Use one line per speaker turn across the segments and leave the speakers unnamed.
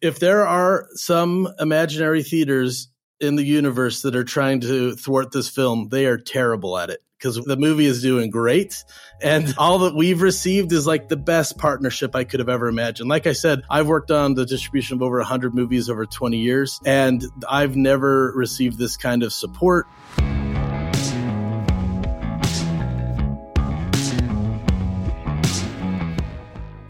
if there are some imaginary theaters in the universe that are trying to thwart this film, they are terrible at it because the movie is doing great. And all that we've received is like the best partnership I could have ever imagined. Like I said, I've worked on the distribution of over 100 movies over 20 years, and I've never received this kind of support.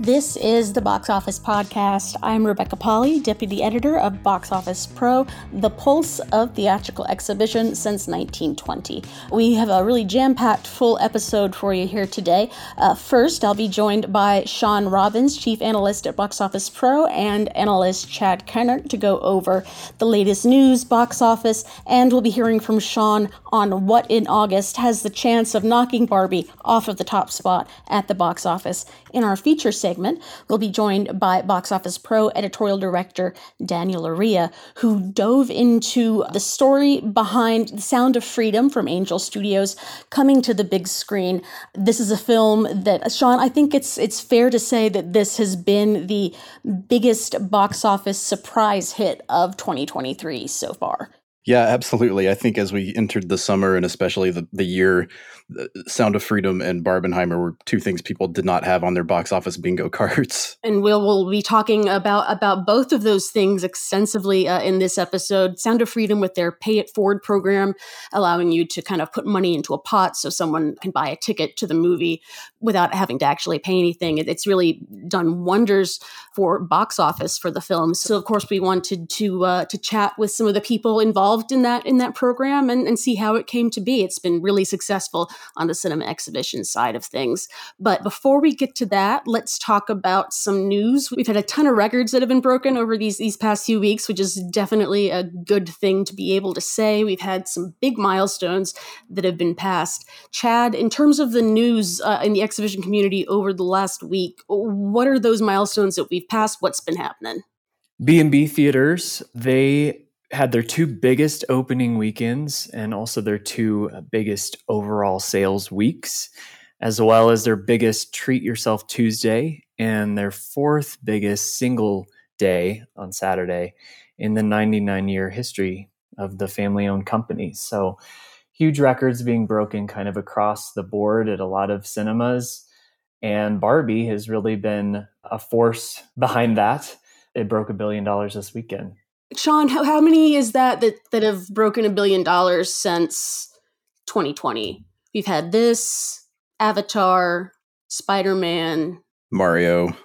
This is the Box Office Podcast. I'm Rebecca Pahle, Deputy Editor of Box Office Pro, the pulse of theatrical exhibition since 1920. We have a really jam packed full episode for you here today. Uh, first, I'll be joined by Shawn Robbins, Chief Analyst at Box Office Pro, and analyst Chad Kennerk to go over the latest news, box office, and we'll be hearing from Shawn on what in August has the chance of knocking Barbie off of the top spot at the box office. In our feature segment, we'll be joined by Box Office Pro editorial director Daniel Loria, who dove into the story behind The Sound of Freedom from Angel Studios coming to the big screen. This is a film that Shawn, I think it's it's fair to say that this has been the biggest box office surprise hit of 2023 so far.
Yeah, absolutely. I think as we entered the summer and especially the, the year, Sound of Freedom and Barbenheimer were two things people did not have on their box office bingo cards.
And we'll, we'll be talking about, about both of those things extensively uh, in this episode. Sound of Freedom with their Pay It Forward program, allowing you to kind of put money into a pot so someone can buy a ticket to the movie without having to actually pay anything. It's really done wonders for box office for the film. So of course we wanted to uh, to chat with some of the people involved in that in that program and, and see how it came to be. It's been really successful on the cinema exhibition side of things. But before we get to that, let's talk about some news. We've had a ton of records that have been broken over these these past few weeks, which is definitely a good thing to be able to say. We've had some big milestones that have been passed. Chad, in terms of the news uh, in the exhibition community over the last week, what are those milestones that we've passed? What's been happening?
B&B theaters, they had their two biggest opening weekends and also their two uh, biggest overall sales weeks, as well as their biggest Treat Yourself Tuesday and their fourth biggest single day on Saturday in the 99 year history of the family owned company. So, huge records being broken kind of across the board at a lot of cinemas. And Barbie has really been a force behind that. It broke a billion dollars this weekend.
Shawn, how, how many is that, that that have broken a billion dollars since 2020? We've had this, Avatar, Spider Man,
Mario.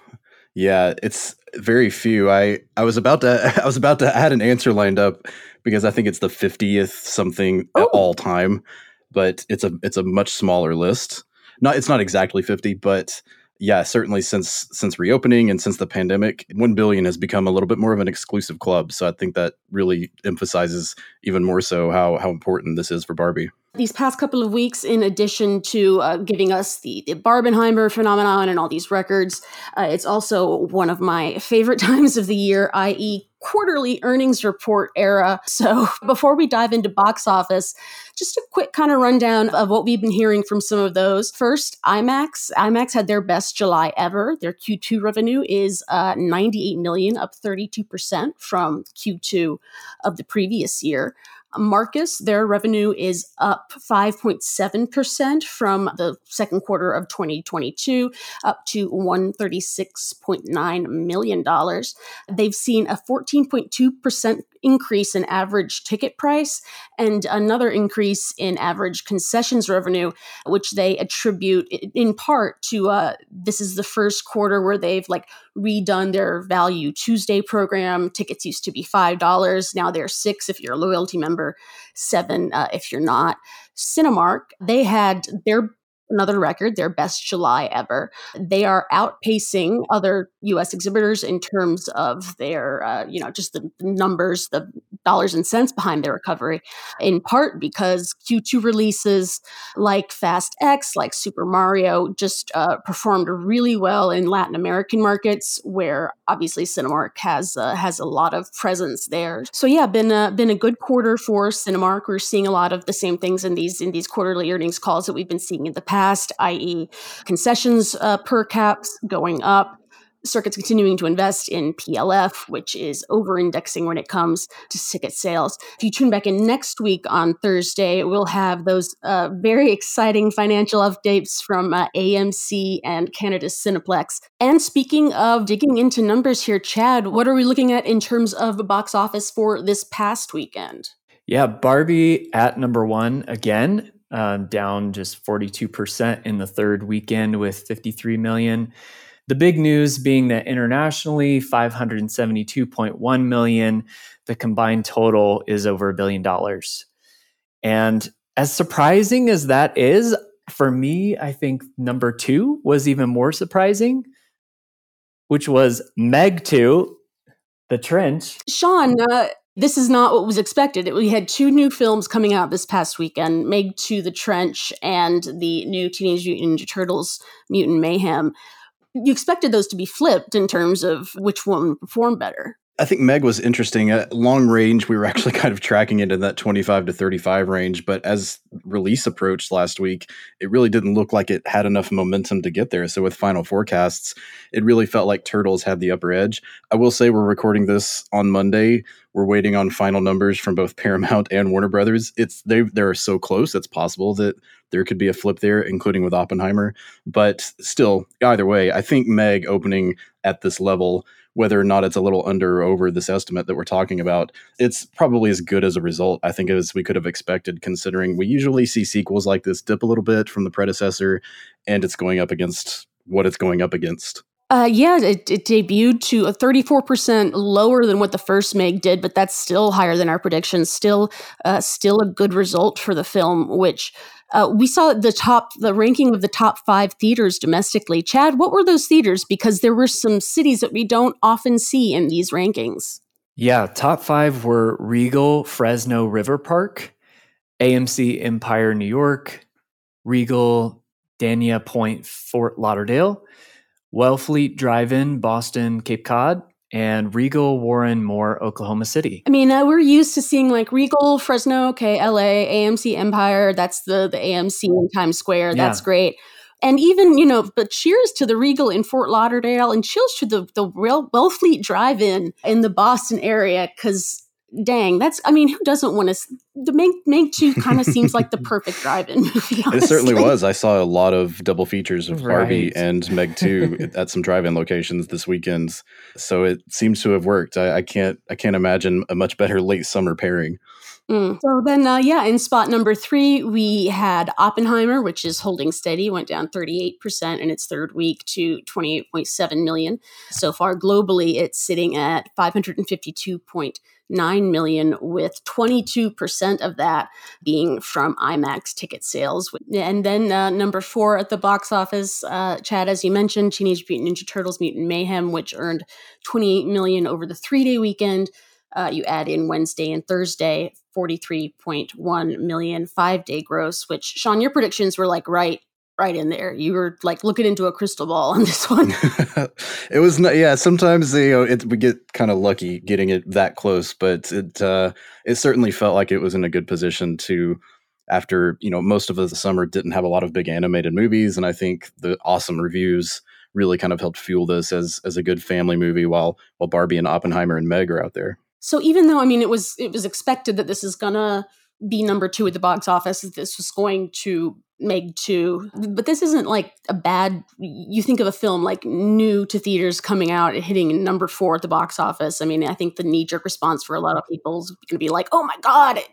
Yeah, it's very few. I I was about to I was about to add an answer lined up because I think it's the 50th something oh. all time, but it's a it's a much smaller list. Not it's not exactly 50, but yeah, certainly since since reopening and since the pandemic, 1 billion has become a little bit more of an exclusive club. So I think that really emphasizes even more so how how important this is for Barbie.
These past couple of weeks, in addition to uh, giving us the, the Barbenheimer phenomenon and all these records, uh, it's also one of my favorite times of the year, i.e., quarterly earnings report era. So before we dive into box office, just a quick kind of rundown of what we've been hearing from some of those. First, IMAX. IMAX had their best July ever. Their Q2 revenue is uh, 98 million, up 32% from Q2 of the previous year. Marcus, their revenue is up 5.7% from the second quarter of 2022, up to $136.9 million. They've seen a 14.2% increase in average ticket price and another increase in average concessions revenue, which they attribute in part to uh, this is the first quarter where they've like redone their Value Tuesday program. Tickets used to be $5. Now they're six if you're a loyalty member, seven uh, if you're not. Cinemark, they had their another record, their best July ever. They are outpacing other U.S. exhibitors in terms of their, uh, you know, just the numbers, the dollars and cents behind their recovery, in part because Q2 releases like Fast X, like Super Mario, just uh, performed really well in Latin American markets, where obviously Cinemark has uh, has a lot of presence there. So yeah, been a, been a good quarter for Cinemark. We're seeing a lot of the same things in these in these quarterly earnings calls that we've been seeing in the past, i.e., concessions uh, per caps going up Circuit's continuing to invest in PLF, which is over indexing when it comes to ticket sales. If you tune back in next week on Thursday, we'll have those uh, very exciting financial updates from uh, AMC and Canada's Cineplex. And speaking of digging into numbers here, Chad, what are we looking at in terms of box office for this past weekend?
Yeah, Barbie at number one again, uh, down just 42% in the third weekend with 53 million. The big news being that internationally, 572.1 million, the combined total is over a billion dollars. And as surprising as that is, for me, I think number two was even more surprising, which was Meg 2, The Trench.
Shawn, uh, this is not what was expected. We had two new films coming out this past weekend Meg 2 The Trench and the new Teenage Mutant Ninja Turtles Mutant Mayhem. You expected those to be flipped in terms of which one performed better.
I think Meg was interesting. At long range, we were actually kind of tracking it in that 25 to 35 range. But as release approached last week, it really didn't look like it had enough momentum to get there. So with final forecasts, it really felt like Turtles had the upper edge. I will say we're recording this on Monday. We're waiting on final numbers from both Paramount and Warner Brothers. It's they they're so close. It's possible that there could be a flip there, including with Oppenheimer. But still, either way, I think Meg opening at this level whether or not it's a little under or over this estimate that we're talking about, it's probably as good as a result, I think, as we could have expected, considering we usually see sequels like this dip a little bit from the predecessor, and it's going up against what it's going up against.
Uh, yeah, it, it, debuted to a 34% lower than what the first Meg did, but that's still higher than our predictions. Still, uh, still a good result for the film, which uh, we saw the top, the ranking of the top five theaters domestically. Chad, what were those theaters? Because there were some cities that we don't often see in these rankings.
Yeah, top five were Regal, Fresno, River Park, AMC Empire, New York, Regal, Dania Pointe, Fort Lauderdale, Wellfleet Drive In, Boston, Cape Cod, and Regal, Warren, Moore, Oklahoma City.
I mean, uh, we're used to seeing like Regal, Fresno, okay, LA, AMC Empire. That's the the AMC in Times Square. That's yeah. great. And even you know, but cheers to the Regal in Fort Lauderdale, and cheers to the the Wellfleet Drive-In in the Boston area because dang, that's I mean, who doesn't want to the Meg Meg 2 kind of seems like the perfect drive-in movie. Honestly.
It certainly was. I saw a lot of double features of Barbie and Meg 2 at some drive-in locations this weekend. So it seems to have worked. I, I, can't I can't imagine a much better late summer pairing.
Mm. So then, uh, yeah, in spot number three, we had Oppenheimer, which is holding steady, went down 38% in its third week to 28.7 million. So far globally, it's sitting at 552.9 million, with 22% of that being from IMAX ticket sales. And then uh, number four at the box office, uh, Chad, as you mentioned, Teenage Mutant Ninja Turtles Mutant Mayhem, which earned 28 million over the three day weekend. Uh, you add in Wednesday and Thursday, 43.1 million five day gross, which Shawn, your predictions were like right right in there. You were like looking into a crystal ball on this one.
it was not, yeah. Sometimes you know it, we get kind of lucky getting it that close, but it uh, it certainly felt like it was in a good position to. After you know, most of the summer didn't have a lot of big animated movies, and I think the awesome reviews really kind of helped fuel this as as a good family movie. While while Barbie and Oppenheimer and Meg are out there.
So even though I mean it was it was expected that this is gonna be number two at the box office, this was going to make 2. But this isn't like a bad you think of a film like new to theaters coming out and hitting number 4 at the box office. I mean, I think the knee jerk response for a lot of people is going to be like, "Oh my god, it,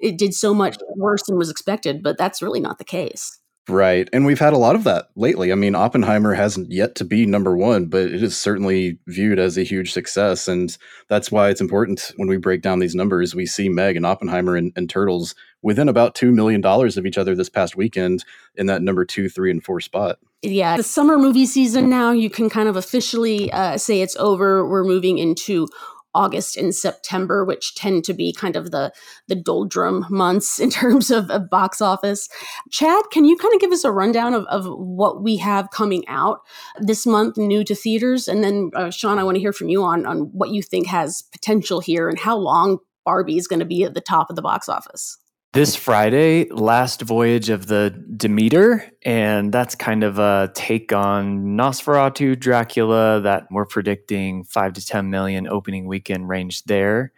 it did so much worse than was expected," but that's really not the case.
Right. And we've had a lot of that lately. I mean, Oppenheimer hasn't yet to be number one, but it is certainly viewed as a huge success. And that's why it's important when we break down these numbers. We see Meg and Oppenheimer and, and Turtles within about $2 million of each other this past weekend in that number two, three, and four spot.
Yeah. The summer movie season now, you can kind of officially uh, say it's over. We're moving into August and September, which tend to be kind of the the doldrum months in terms of, of box office. Chad, can you kind of give us a rundown of, of what we have coming out this month, new to theaters, and then uh, Shawn, I want to hear from you on on what you think has potential here and how long Barbie is going to be at the top of the box office.
This Friday, last voyage of the Demeter, and that's kind of a take on Nosferatu, Dracula. That we're predicting five to ten million opening weekend range there,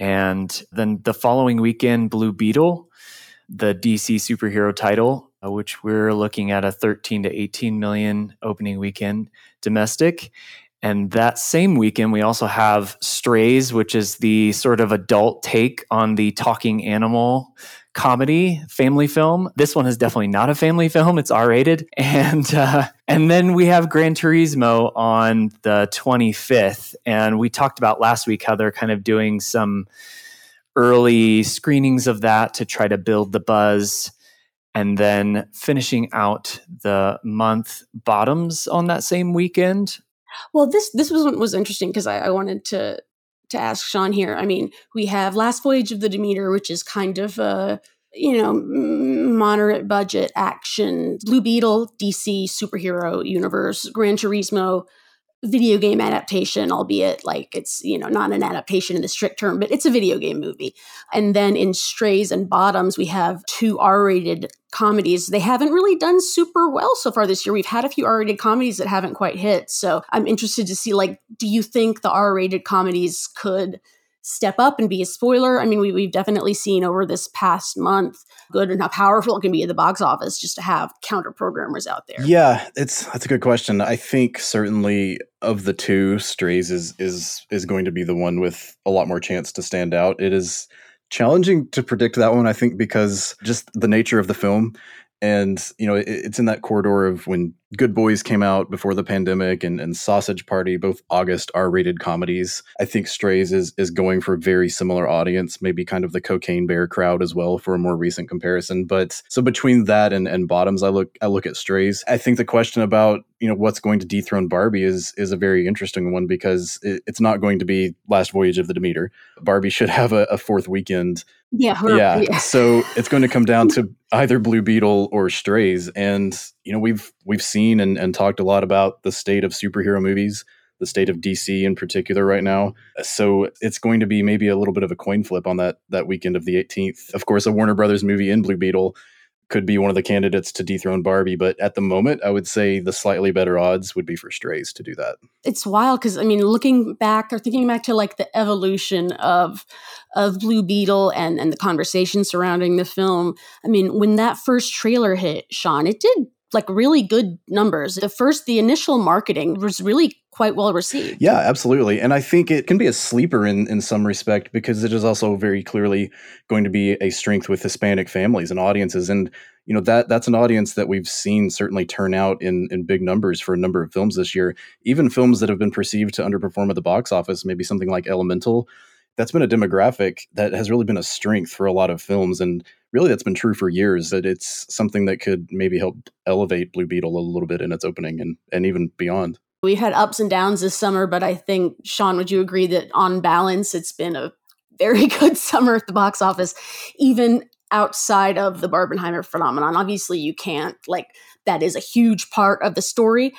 and then the following weekend, Blue Beetle, the DC superhero title, uh, which we're looking at a thirteen to eighteen million opening weekend domestic, and that same weekend, we also have Strays, which is the sort of adult take on the talking animal comedy family film. This one is definitely not a family film; it's R-rated. And uh, and then we have Gran Turismo on the 25th, and we talked about last week how they're kind of doing some early screenings of that to try to build the buzz. And then finishing out the month bottoms on that same weekend
well, this this was was interesting because I, I wanted to to ask Shawn here. I mean, we have Last Voyage of the Demeter, which is kind of a you know moderate budget action. Blue Beetle, DC superhero universe. Gran Turismo, video game adaptation, albeit like it's, you know, not an adaptation in the strict term, but it's a video game movie. And then in Strays and Bottoms, we have two R rated comedies. They haven't really done super well so far this year. We've had a few R rated comedies that haven't quite hit. So I'm interested to see, like, do you think the R rated comedies could step up and be a spoiler. I mean, we, we've definitely seen over this past month good and how powerful it can be at the box office just to have counter programmers out there.
Yeah, it's that's a good question. I think certainly of the two, Strays is is is going to be the one with a lot more chance to stand out. It is challenging to predict that one, I think, because just the nature of the film. And you know it, it's in that corridor of when good boys came out before the pandemic and, and sausage party both august r-rated comedies. I think strays is is going for a very similar audience maybe kind of the cocaine bear crowd as well for a more recent comparison. But so between that and, and bottoms i look i look at strays. I think the question about you know what's going to dethrone barbie is is a very interesting one because it, it's not going to be last voyage of the demeter. Barbie should have a, a fourth weekend.
Yeah,
yeah. yeah. So it's going to come down to either Blue Beetle or Strays, and you know we've we've seen and, and talked a lot about the state of superhero movies, the state of DC in particular right now. So it's going to be maybe a little bit of a coin flip on that that weekend of the 18th. Of course, a Warner Brothers movie in Blue Beetle could be one of the candidates to dethrone Barbie. But at the moment, I would say the slightly better odds would be for Strays to do that.
It's wild because I mean, looking back or thinking back to like the evolution of of Blue Beetle and and the conversation surrounding the film. I mean, when that first trailer hit, Shawn, it did like really good numbers. The first, the initial marketing was really quite well received.
Yeah, absolutely. And I think it can be a sleeper in, in some respect because it is also very clearly going to be a strength with Hispanic families and audiences. And, you know, that that's an audience that we've seen certainly turn out in, in big numbers for a number of films this year. Even films that have been perceived to underperform at the box office, maybe something like Elemental that's been a demographic that has really been a strength for a lot of films and really that's been true for years that it's something that could maybe help elevate blue beetle a little bit in its opening and and even beyond.
We've had ups and downs this summer but i think shawn would you agree that on balance it's been a very good summer at the box office even outside of the barbenheimer phenomenon? Obviously you can't like that is a huge part of the story,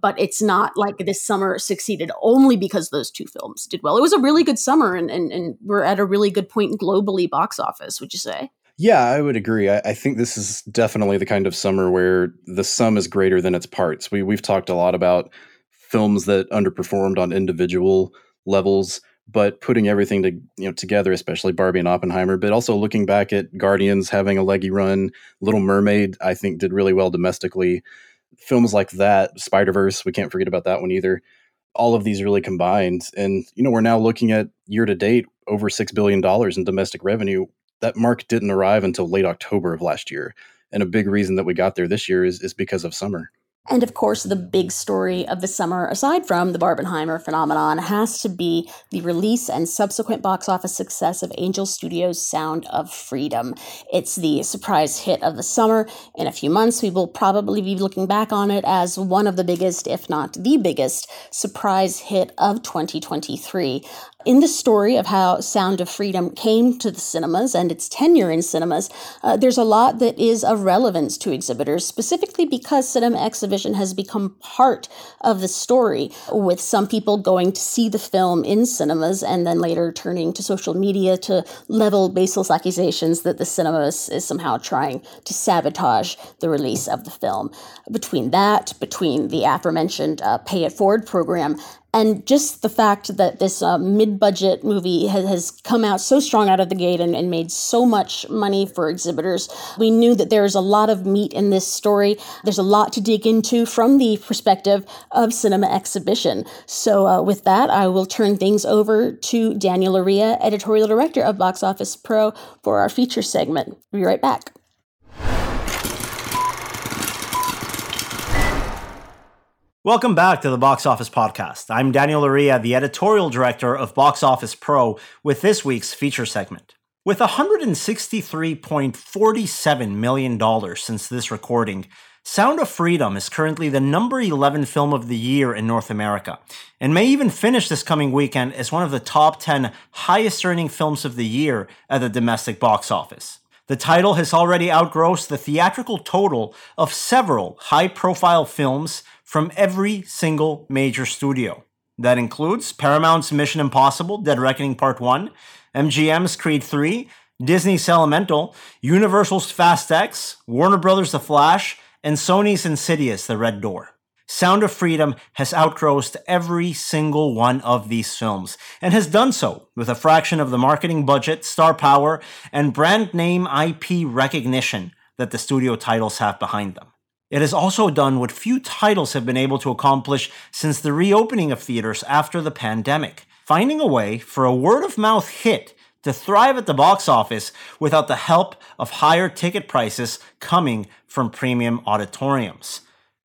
but it's not like this summer succeeded only because those two films did well. It was a really good summer, and, and, and we're at a really good point globally box office, would you say?
Yeah, I would agree. I, I, think this is definitely the kind of summer where the sum is greater than its parts. We we've talked a lot about films that underperformed on individual levels but putting everything to you know together, especially Barbie and Oppenheimer, but also looking back at Guardians having a leggy run, Little Mermaid, I think did really well domestically. Films like that, Spider Verse, we can't forget about that one either. All of these really combined, and you know we're now looking at year to date over six billion dollars in domestic revenue. That mark didn't arrive until late October of last year, and a big reason that we got there this year is is because of summer.
And of course, the big story of the summer, aside from the Barbenheimer phenomenon, has to be the release and subsequent box office success of Angel Studios' Sound of Freedom. It's the surprise hit of the summer. In a few months, we will probably be looking back on it as one of the biggest, if not the biggest, surprise hit of 2023 in the story of how Sound of Freedom came to the cinemas and its tenure in cinemas, uh, there's a lot that is of relevance to exhibitors, specifically because cinema exhibition has become part of the story, with some people going to see the film in cinemas and then later turning to social media to level baseless accusations that the cinema is, is somehow trying to sabotage the release of the film. Between that, between the aforementioned uh, Pay It Forward program, and just the fact that this uh, mid-budget movie has, has, come out so strong out of the gate and, and, made so much money for exhibitors we knew that there's a lot of meat in this story. There's a lot to dig into from the perspective of cinema exhibition. So uh, with that i will turn things over to daniel Loria, editorial director of box office pro for our feature segment. Be right back
Welcome back to the Box Office Podcast. I'm Daniel Loria, the editorial director of Box Office Pro, with this week's feature segment. With $163.47 million since this recording, Sound of Freedom is currently the number 11 film of the year in North America, and may even finish this coming weekend as one of the top 10 highest earning films of the year at the domestic box office. The title has already outgrossed the theatrical total of several high profile films from every single major studio. That includes Paramount's Mission Impossible Dead Reckoning Part 1, MGM's Creed 3, Disney's Elemental, Universal's Fast X, Warner Brothers' The Flash, and Sony's Insidious The Red Door. Sound of Freedom has outgrossed every single one of these films, and has done so with a fraction of the marketing budget, star power, and brand name IP recognition that the studio titles have behind them. It has also done what few titles have been able to accomplish since the reopening of theaters after the pandemic, finding a way for a word of mouth hit to thrive at the box office without the help of higher ticket prices coming from premium auditoriums.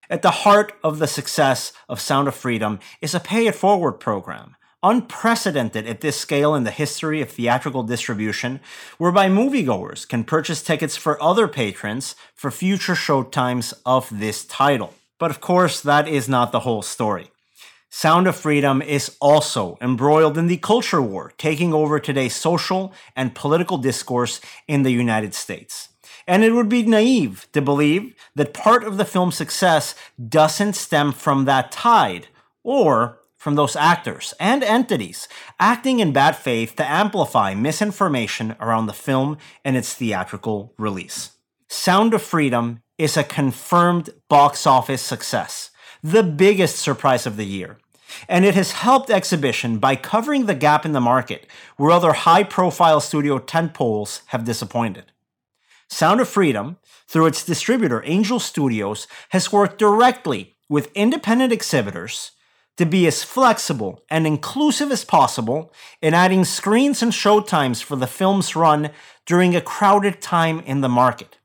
At the heart of the success of Sound of Freedom is a pay it forward program unprecedented at this scale in the history of theatrical distribution, whereby moviegoers can purchase tickets for other patrons for future showtimes of this title. But of course, that is not the whole story. Sound of Freedom is also embroiled in the culture war taking over today's social and political discourse in the United States. And it would be naive to believe that part of the film's success doesn't stem from that tide, or from those actors and entities acting in bad faith to amplify misinformation around the film and its theatrical release. Sound of Freedom is a confirmed box office success, the biggest surprise of the year. And it has helped exhibition by covering the gap in the market where other high profile studio tentpoles have disappointed. Sound of Freedom, through its distributor Angel Studios, has worked directly with independent exhibitors to be as flexible and inclusive as possible in adding screens and showtimes for the film's run during a crowded time in the market.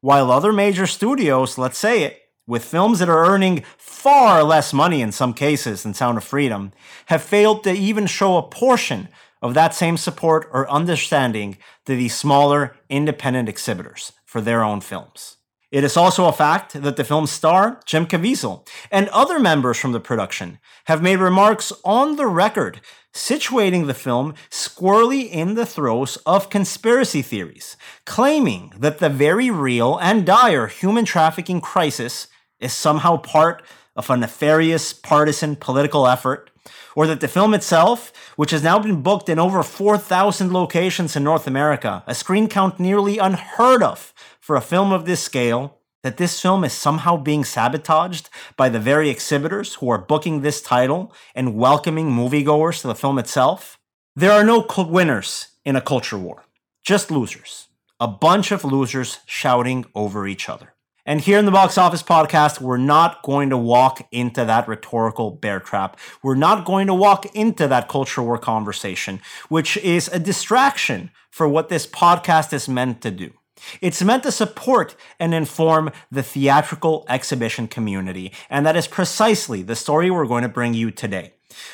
While other major studios, let's say it, with films that are earning far less money in some cases than Sound of Freedom, have failed to even show a portion of that same support or understanding to these smaller independent exhibitors for their own films. It is also a fact that the film's star, Jim Caviezel, and other members from the production have made remarks on the record situating the film squarely in the throes of conspiracy theories, claiming that the very real and dire human trafficking crisis is somehow part of a nefarious partisan political effort, or that the film itself, which has now been booked in over 4,000 locations in North America, a screen count nearly unheard of for a film of this scale that this film is somehow being sabotaged by the very exhibitors who are booking this title and welcoming moviegoers to the film itself? There are no winners in a culture war, just losers. A bunch of losers shouting over each other. And here in the Box Office Podcast, we're not going to walk into that rhetorical bear trap. We're not going to walk into that culture war conversation, which is a distraction for what this podcast is meant to do. It's meant to support and inform the theatrical exhibition community, and that is precisely the story we're going to bring you today.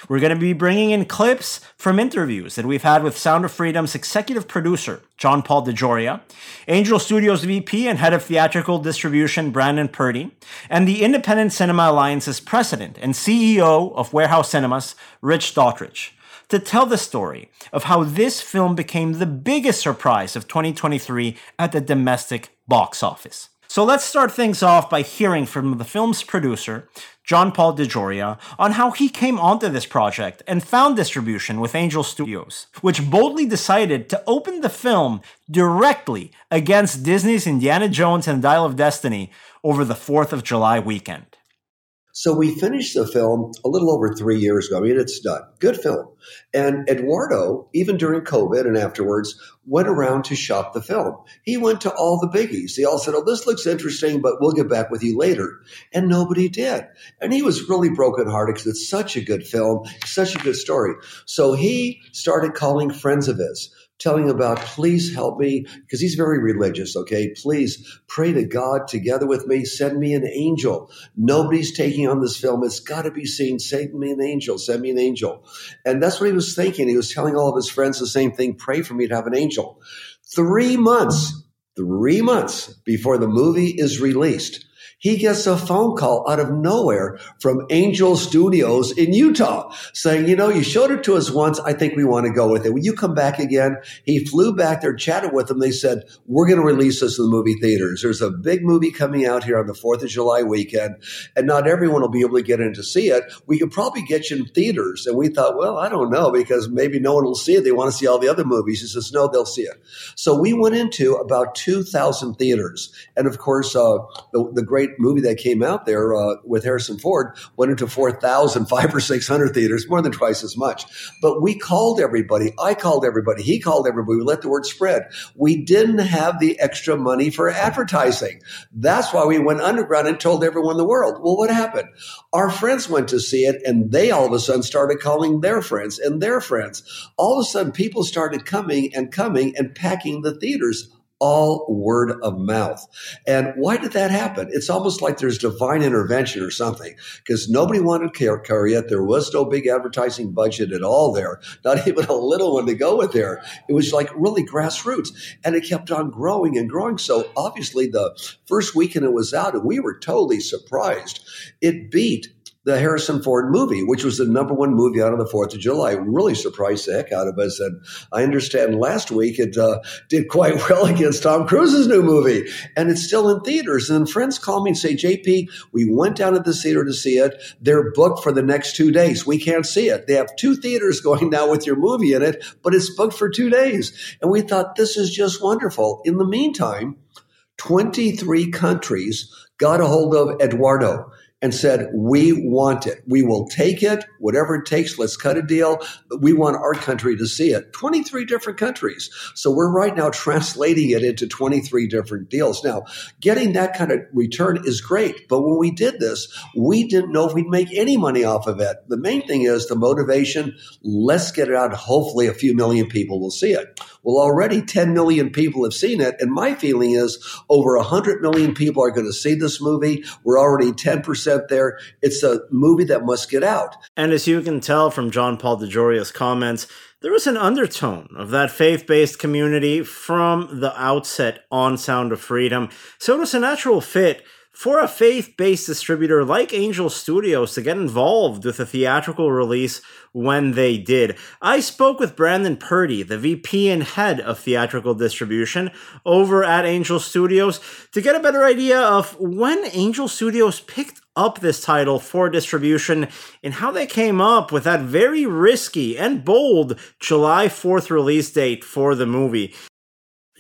We're going to be bringing in clips from interviews that we've had with Sound of Freedom's executive producer, John Paul DeJoria, Angel Studios VP and head of theatrical distribution, Brandon Purdy, and the Independent Cinema Alliance's president and CEO of Warehouse Cinemas, Rich Daughtridge to tell the story of how this film became the biggest surprise of 2023 at the domestic box office. So let's start things off by hearing from the film's producer, John Paul DeJoria, on how he came onto this project and found distribution with Angel Studios, which boldly decided to open the film directly against Disney's Indiana Jones and Dial of Destiny over the 4th of July weekend.
So we finished the film a little over three years ago. I mean, it's done. Good film. And Eduardo, even during COVID and afterwards, went around to shop the film. He went to all the biggies. They all said, Oh, this looks interesting, but we'll get back with you later. And nobody did. And he was really brokenhearted because it's such a good film, such a good story. So he started calling friends of his telling about, please help me, because he's very religious, okay? Please pray to God together with me. Send me an angel. Nobody's taking on this film. It's got to be seen. Send me an angel. Send me an angel. And that's what he was thinking. He was telling all of his friends the same thing pray for me to have an angel. Three months, three months before the movie is released, he gets a phone call out of nowhere from Angel Studios in Utah saying, you know, you showed it to us once. I think we want to go with it. Will you come back again? He flew back there, chatted with them. They said, we're going to release this in the movie theaters. There's a big movie coming out here on the 4th of July weekend, and not everyone will be able to get in to see it. We could probably get you in theaters. And we thought, well, I don't know, because maybe no one will see it. They want to see all the other movies. He says, no, they'll see it. So we went into about 2,000 theaters. And of course, uh, the, the great great movie that came out there uh, with Harrison Ford went into 4,000, five or 600 theaters, more than twice as much. But we called everybody. I called everybody. He called everybody. We let the word spread. We didn't have the extra money for advertising. That's why we went underground and told everyone the world. Well, what happened? Our friends went to see it and they all of a sudden started calling their friends and their friends. All of a sudden, people started coming and coming and packing the theaters all word of mouth. And why did that happen? It's almost like there's divine intervention or something because nobody wanted it. There was no big advertising budget at all there, not even a little one to go with there. It was like really grassroots and it kept on growing and growing. So obviously the first weekend it was out and we were totally surprised. It beat the Harrison Ford movie, which was the number one movie out on the 4th of July. Really surprised the heck out of us. And I understand last week it uh, did quite well against Tom Cruise's new movie. And it's still in theaters. And friends call me and say, JP, we went down to the theater to see it. They're booked for the next two days. We can't see it. They have two theaters going now with your movie in it, but it's booked for two days. And we thought this is just wonderful. In the meantime, 23 countries got a hold of Eduardo and said, We want it. We will take it, whatever it takes. Let's cut a deal. We want our country to see it. 23 different countries. So we're right now translating it into 23 different deals. Now, getting that kind of return is great. But when we did this, we didn't know if we'd make any money off of it. The main thing is the motivation. Let's get it out. Hopefully, a few million people will see it. Well, already 10 million people have seen it. And my feeling is over 100 million people are going to see this movie. We're already 10% there. It's a movie that must get out.
And as you can tell from John Paul DeJoria's comments, there was an undertone of that faith based community from the outset on Sound of Freedom. So it was a natural fit for a faith based distributor like Angel Studios to get involved with a theatrical release when they did. I spoke with Brandon Purdy, the VP and head of theatrical distribution over at Angel Studios, to get a better idea of when Angel Studios picked up this title for distribution and how they came up with that very risky and bold July 4th release date for the movie.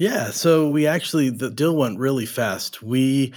Yeah, so we actually the deal went really fast. We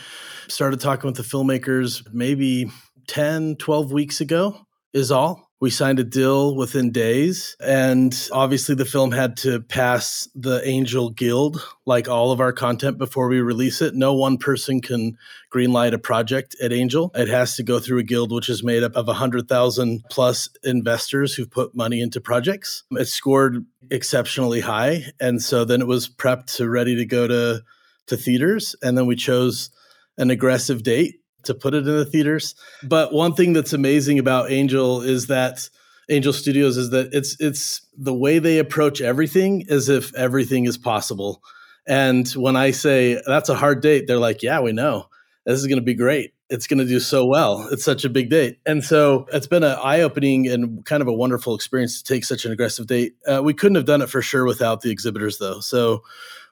started talking with the filmmakers maybe 10, 12 weeks ago is all. We signed a deal within days. And obviously, the film had to pass the Angel Guild, like all of our content, before we release it. No one person can greenlight a project at Angel. It has to go through a guild, which is made up of 100,000 plus investors who've put money into projects. It scored exceptionally high. And so then it was prepped to ready to go to, to theaters. And then we chose an aggressive date to put it in the theaters. But one thing that's amazing about Angel is that Angel Studios is that it's it's the way they approach everything as if everything is possible. And when I say that's a hard date, they're like, "Yeah, we know. This is going to be great. It's going to do so well. It's such a big date." And so it's been an eye-opening and kind of a wonderful experience to take such an aggressive date. Uh, we couldn't have done it for sure without the exhibitors, though. So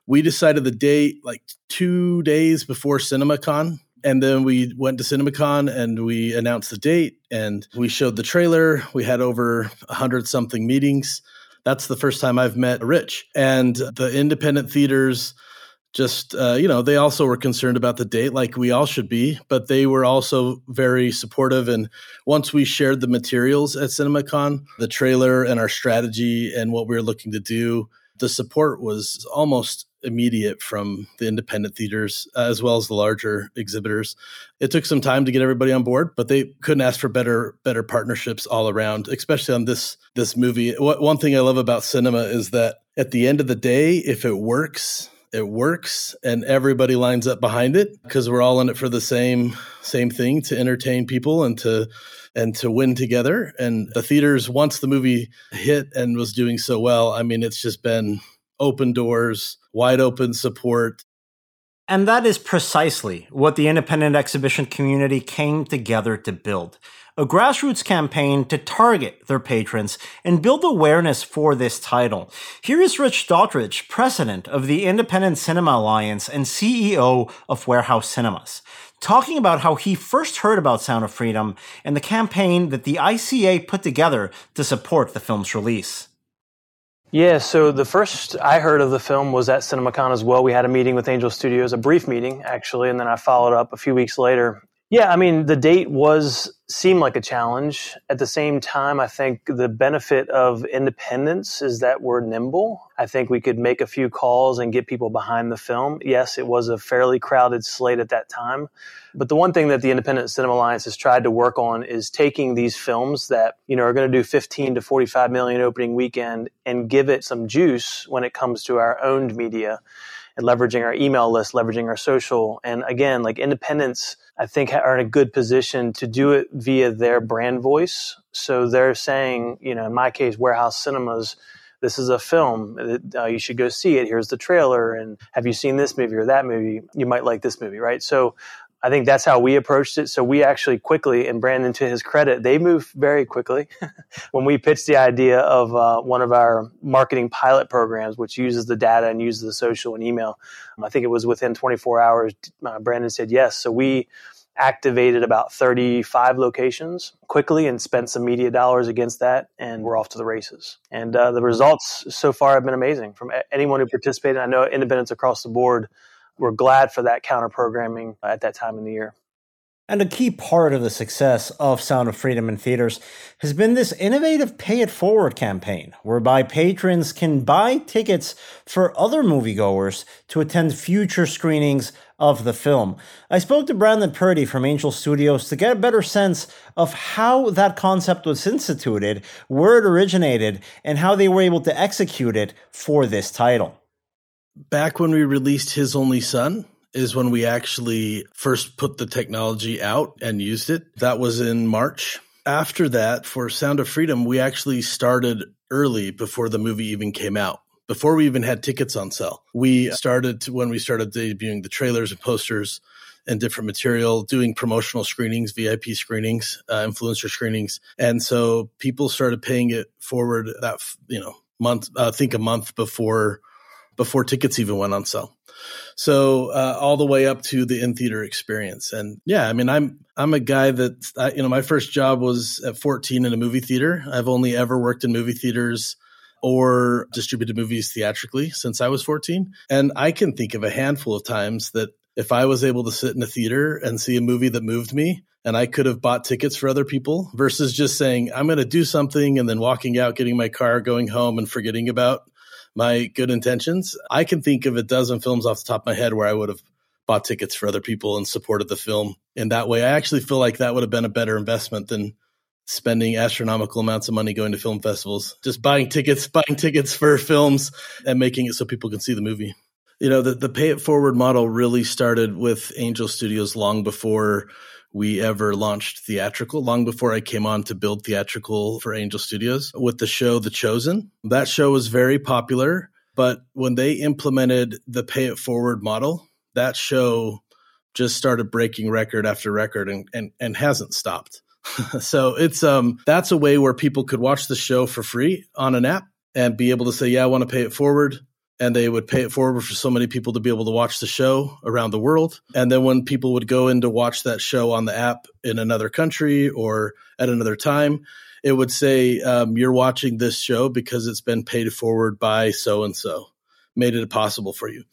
we decided the date like two days before CinemaCon. And then we went to CinemaCon and we announced the date and we showed the trailer. We had over a hundred something meetings. That's the first time I've met Rich. And the independent theaters just uh, you know they also were concerned about the date like we all should be but they were also very supportive and once we shared the materials at cinemacon the trailer and our strategy and what we were looking to do the support was almost immediate from the independent theaters uh, as well as the larger exhibitors. It took some time to get everybody on board but they couldn't ask for better better partnerships all around especially on this this movie. What, one thing i love about cinema is that at the end of the day if it works it works and everybody lines up behind it because we're all in it for the same same thing to entertain people and to and to win together. And the theaters once the movie hit and was doing so well i mean it's just been open doors wide open support
and that is precisely what the independent exhibition community came together to build a grassroots campaign to target their patrons and build awareness for this title. Here is Rich Daughtridge, president of the Independent Cinema Alliance and CEO of Warehouse Cinemas, talking about how he first heard about Sound of Freedom and the campaign that the ICA put together to support the film's release.
Yeah, so the first I heard of the film was at CinemaCon as well. We had a meeting with Angel Studios, a brief meeting actually, and then I followed up a few weeks later yeah, I mean, the date was seemed like a challenge. At the same time, I think the benefit of independence is that we're nimble. I think we could make a few calls and get people behind the film. Yes, it was a fairly crowded slate at that time. But the one thing that the Independent Cinema Alliance has tried to work on is taking these films that, you know, are going to do 15 to 45 million opening weekend and give it some juice when it comes to our owned media and leveraging our email list, leveraging our social. And again, like independents, I think are in a good position to do it via their brand voice. So they're saying, you know, in my case, Warehouse Cinemas, this is a film. Uh, you should go see it. Here's the trailer. And have you seen this movie or that movie? You might like this movie, right? So I think that's how we approached it. So we actually quickly, and Brandon, to his credit, they moved very quickly. when we pitched the idea of uh, one of our marketing pilot programs, which uses the data and uses the social and email, I think it was within 24 hours. Uh, Brandon said yes. So we activated about 35 locations quickly and spent some media dollars against that, and we're off to the races. And uh, the results so far have been amazing from anyone who participated. I know independents across the board we're glad for that counter programming at that time in the year.
And a key part of the success of Sound of Freedom in theaters has been this innovative Pay It Forward campaign, whereby patrons can buy tickets for other moviegoers to attend future screenings of the film. I spoke to Brandon Purdy from Angel Studios to get a better sense of how that concept was instituted, where it originated, and how they were able to execute it for this title
back when we released His Only Son is when we actually first put the technology out and used it. That was in March. After that, for Sound of Freedom, we actually started early before the movie even came out. Before we even had tickets on sale, we started to, when we started debuting the trailers and posters and different material, doing promotional screenings, VIP screenings, uh, influencer screenings, and so people started paying it forward that you know month, uh, I think a month before before tickets even went on sale. So uh, all the way up to the in theater experience, and yeah, I mean, I'm I'm a guy that I, you know my first job was at 14 in a movie theater. I've only ever worked in movie theaters or distributed movies theatrically since I was 14, and I can think of a handful of times that if I was able to sit in a theater and see a movie that moved me, and I could have bought tickets for other people versus just saying, I'm going to do something and then walking out, getting my car, going home and forgetting about my good intentions. I can think of a dozen films off the top of my head where I would have bought tickets for other people and supported the film in that way. I actually feel like that would have been a better investment than spending astronomical amounts of money going to film festivals. Just buying tickets, buying tickets for films and making it so people can see the movie. You know, the, the pay it forward model really started with Angel Studios long before we ever launched theatrical long before I came on to build theatrical for Angel Studios with the show The Chosen. That show was very popular, but when they implemented the pay it forward model, that show just started breaking record after record and, and, and hasn't stopped. so it's um that's a way where people could watch the show for free on an app and be able to say, yeah, I want to pay it forward and they would pay it forward for so many people to be able to watch the show around the world. And then when people would go in to watch that show on the app in another country or at another time, it would say, um, You're watching this show because it's been paid forward by so and so, made it possible for you.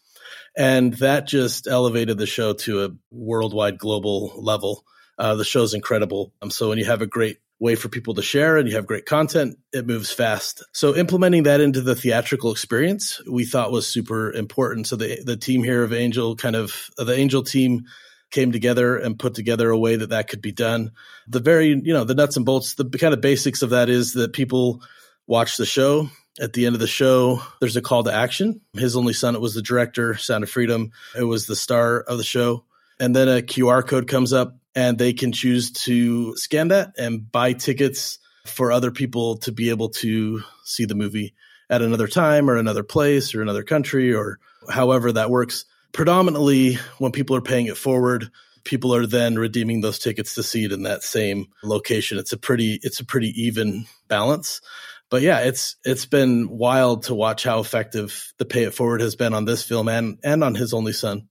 And that just elevated the show to a worldwide global level. Uh, the show's incredible. Um, so when you have a great way for people to share and you have great content, it moves fast. So implementing that into the theatrical experience, we thought was super important. So the the team here of Angel kind of the Angel team came together and put together a way that that could be done. The very, you know, the nuts and bolts, the kind of basics of that is that people watch the show. At the end of the show, there's a call to action. His only son, it was the director, Sound of Freedom. It was the star of the show. And then a QR code comes up and they can choose to scan that and buy tickets for other people to be able to see the movie at another time or another place or another country or however that works. Predominantly, when people are paying it forward, people are then redeeming those tickets to see it in that same location. It's a pretty it's a pretty even balance. But yeah, it's it's been wild to watch how effective the pay it forward has been on this film and and on his only son.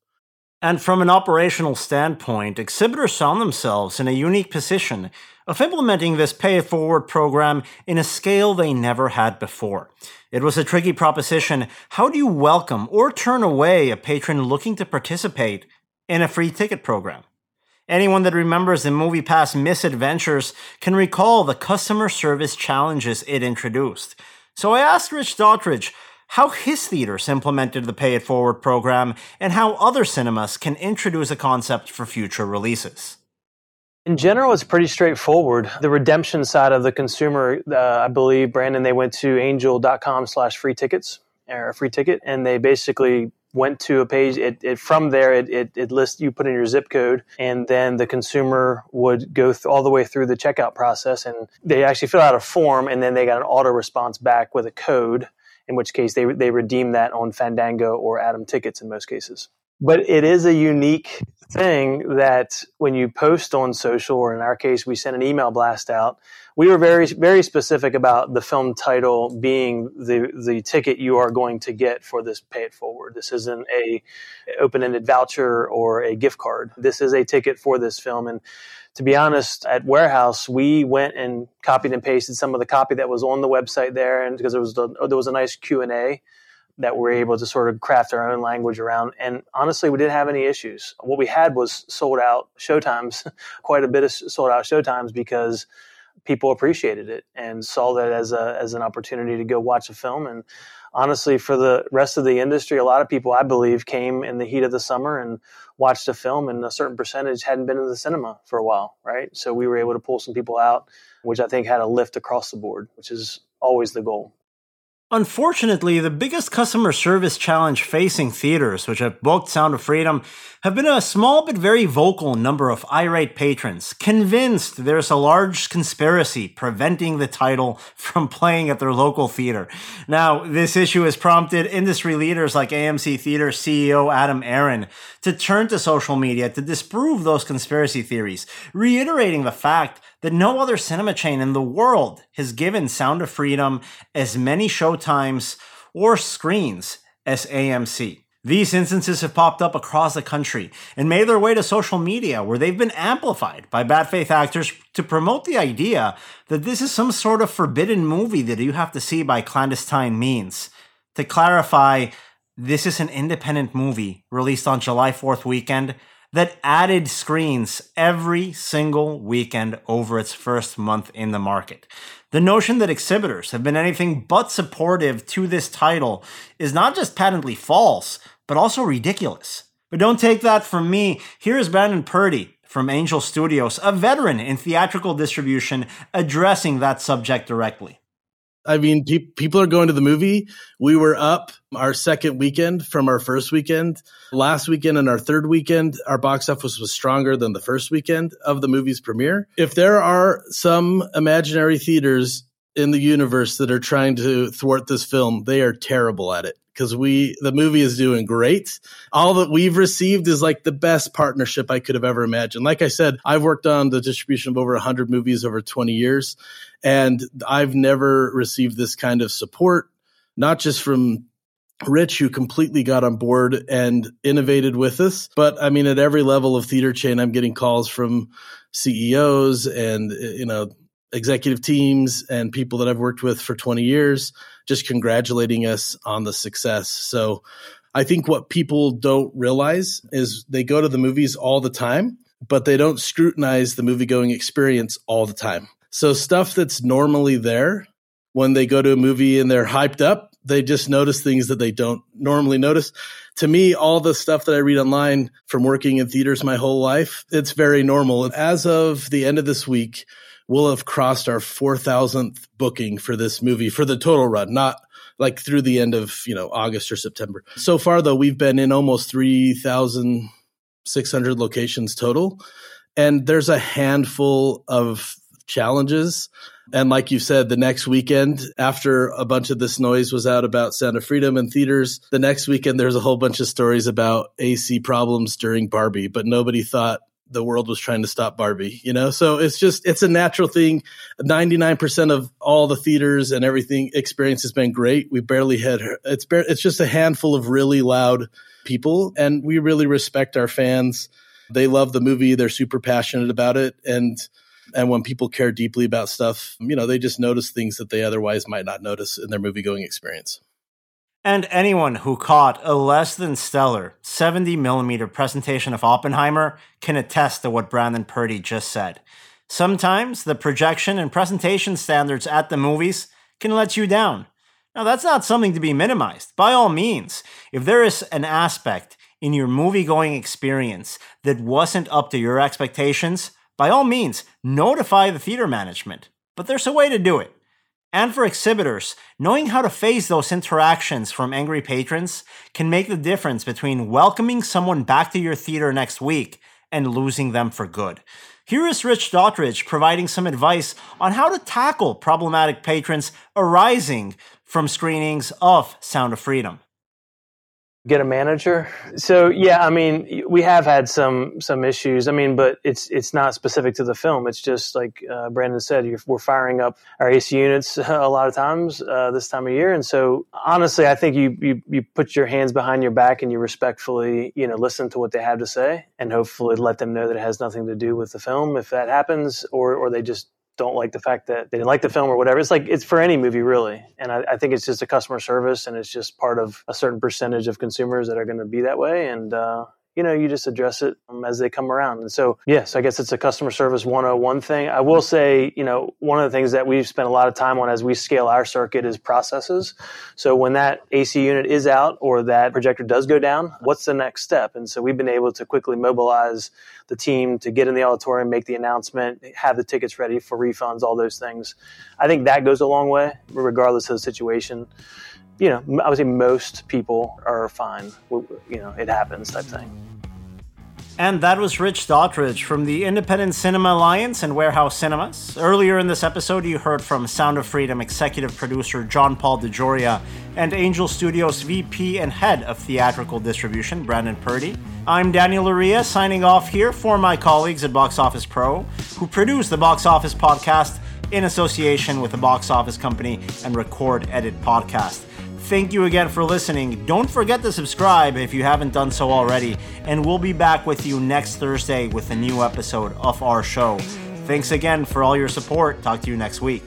And from an operational standpoint, exhibitors found themselves in a unique position of implementing this pay it forward program in a scale they never had before. It was a tricky proposition. How do you welcome or turn away a patron looking to participate in a free ticket program? Anyone that remembers the MoviePass misadventures can recall the customer service challenges it introduced. So I asked Rich Daughtridge how his theaters implemented the Pay It Forward program, and how other cinemas can introduce a concept for future releases.
In general, it's pretty straightforward. The redemption side of the consumer, uh, I believe, Brandon, they went to angel.com slash free tickets or free ticket, and they basically went to a page. It, it from there, it, it, it, lists you put in your zip code, and then the consumer would go th- all the way through the checkout process, and they actually fill out a form, and then they got an auto response back with a code in which case they, they redeem that on Fandango or Atom tickets in most cases. But it is a unique thing that when you post on social, or in our case, we send an email blast out, we were very, very specific about the film title being the, the ticket you are going to get for this pay it forward. This isn't a open-ended voucher or a gift card. This is a ticket for this film. And to be honest, at Warehouse, we went and copied and pasted some of the copy that was on the website there, and because there was the, there was a nice Q and A that we're able to sort of craft our own language around. And honestly, we didn't have any issues. What we had was sold out showtimes, quite a bit of sold out showtimes because people appreciated it and saw that as a as an opportunity to go watch a film and honestly, for the rest of the industry, a lot of people, I believe, came in the heat of the summer and watched a film, and a certain percentage hadn't been in the cinema for a while, right? So we were able to pull some people out, which I think had a lift across the board, which is always the goal.
Unfortunately, the biggest customer service challenge facing theaters, which have booked Sound of Freedom, have been a small but very vocal number of irate patrons, convinced there's a large conspiracy preventing the title from playing at their local theater. Now, this issue has prompted industry leaders like AMC Theater CEO Adam Aron to turn to social media to disprove those conspiracy theories, reiterating the fact that no other cinema chain in the world has given Sound of Freedom as many showtimes or screens as AMC. These instances have popped up across the country and made their way to social media where they've been amplified by bad faith actors to promote the idea that this is some sort of forbidden movie that you have to see by clandestine means. To clarify, this is an independent movie released on July 4th weekend that added screens every single weekend over its first month in the market. The notion that exhibitors have been anything but supportive to this title is not just patently false, but also ridiculous. But don't take that from me. Here is Brandon Purdy from Angel Studios, a veteran in theatrical distribution, addressing that subject directly.
I mean, pe- people are going to the movie. We were up our second weekend from our first weekend. Last weekend and our third weekend, our box office was stronger than the first weekend of the movie's premiere. If there are some imaginary theaters in the universe that are trying to thwart this film, they are terrible at it because we the movie is doing great. All that we've received is like the best partnership I could have ever imagined. Like I said, I've worked on the distribution of over 100 movies over 20 years, and I've never received this kind of support, not just from Rich, who completely got on board and innovated with us. But I mean, at every level of theater chain, I'm getting calls from CEOs and, you know, executive teams and people that I've worked with for 20 years, just congratulating us on the success. So I think what people don't realize is they go to the movies all the time, but they don't scrutinize the movie going experience all the time. So stuff that's normally there when they go to a movie and they're hyped up, they just notice things that they don't normally notice. To me, all the stuff that I read online from working in theaters my whole life, it's very normal. As of the end of this week, we'll have crossed our 4,000th booking for this movie for the total run, not like through the end of, you know, August or September. So far though, we've been in almost 3,600 locations total. And there's a handful of challenges. And like you said, the next weekend, after a bunch of this noise was out about Sound of Freedom and theaters, the next weekend there's a whole bunch of stories about AC problems during Barbie, but nobody thought the world was trying to stop Barbie, you know? So it's just, it's a natural thing. 99% of all the theaters and everything experience has been great. We barely had, it's, it's just a handful of really loud people and we really respect our fans. They love the movie. They're super passionate about it. And, and when people care deeply about stuff, you know, they just notice things that they otherwise might not notice in their movie going experience.
And anyone who caught a less than stellar 70mm presentation of Oppenheimer can attest to what Brandon Purdy just said. Sometimes the projection and presentation standards at the movies can let you down. Now, that's not something to be minimized. By all means, if there is an aspect in your movie going experience that wasn't up to your expectations, by all means, notify the theater management. But there's a way to do it. And for exhibitors, knowing how to face those interactions from angry patrons can make the difference between welcoming someone back to your theater next week and losing them for good. Here is Rich Daughtridge providing some advice on how to tackle problematic patrons arising from screenings of Sound of Freedom
get a manager. So yeah, I mean, we have had some some issues. I mean, but it's it's not specific to the film. It's just like uh, Brandon said, we're firing up our AC units a lot of times uh, this time of year, and so honestly, I think you, you you put your hands behind your back and you respectfully, you know, listen to what they have to say, and hopefully let them know that it has nothing to do with the film if that happens, or or they just don't like the fact that they didn't like the film or whatever. It's like it's for any movie really, and I, I think it's just a customer service, and it's just part of a certain percentage of consumers that are going to be that way, and uh, you know, you just address it as they come around. And so, yes, I guess it's a customer service 101 thing. I will say, you know, one of the things that we've spent a lot of time on as we scale our circuit is processes. So when that AC unit is out or that projector does go down, what's the next step? And so we've been able to quickly mobilize the team to get in the auditorium, make the announcement, have the tickets ready for refunds, all those things. I think that goes a long way, regardless of the situation you know, I would say most people are fine. You know, it happens type thing.
And that was Rich Daughtridge from the Independent Cinema Alliance and Warehouse Cinemas. Earlier in this episode, you heard from Sound of Freedom executive producer John Paul DeJoria and Angel Studios VP and head of theatrical distribution, Brandon Purdy. I'm Daniel Loria signing off here for my colleagues at Box Office Pro, who produce the Box Office Podcast in association with the Box Office Company and Record Edit Podcast. Thank you again for listening. Don't forget to subscribe if you haven't done so already, and we'll be back with you next Thursday with a new episode of our show. Thanks again for all your support. Talk to you next week.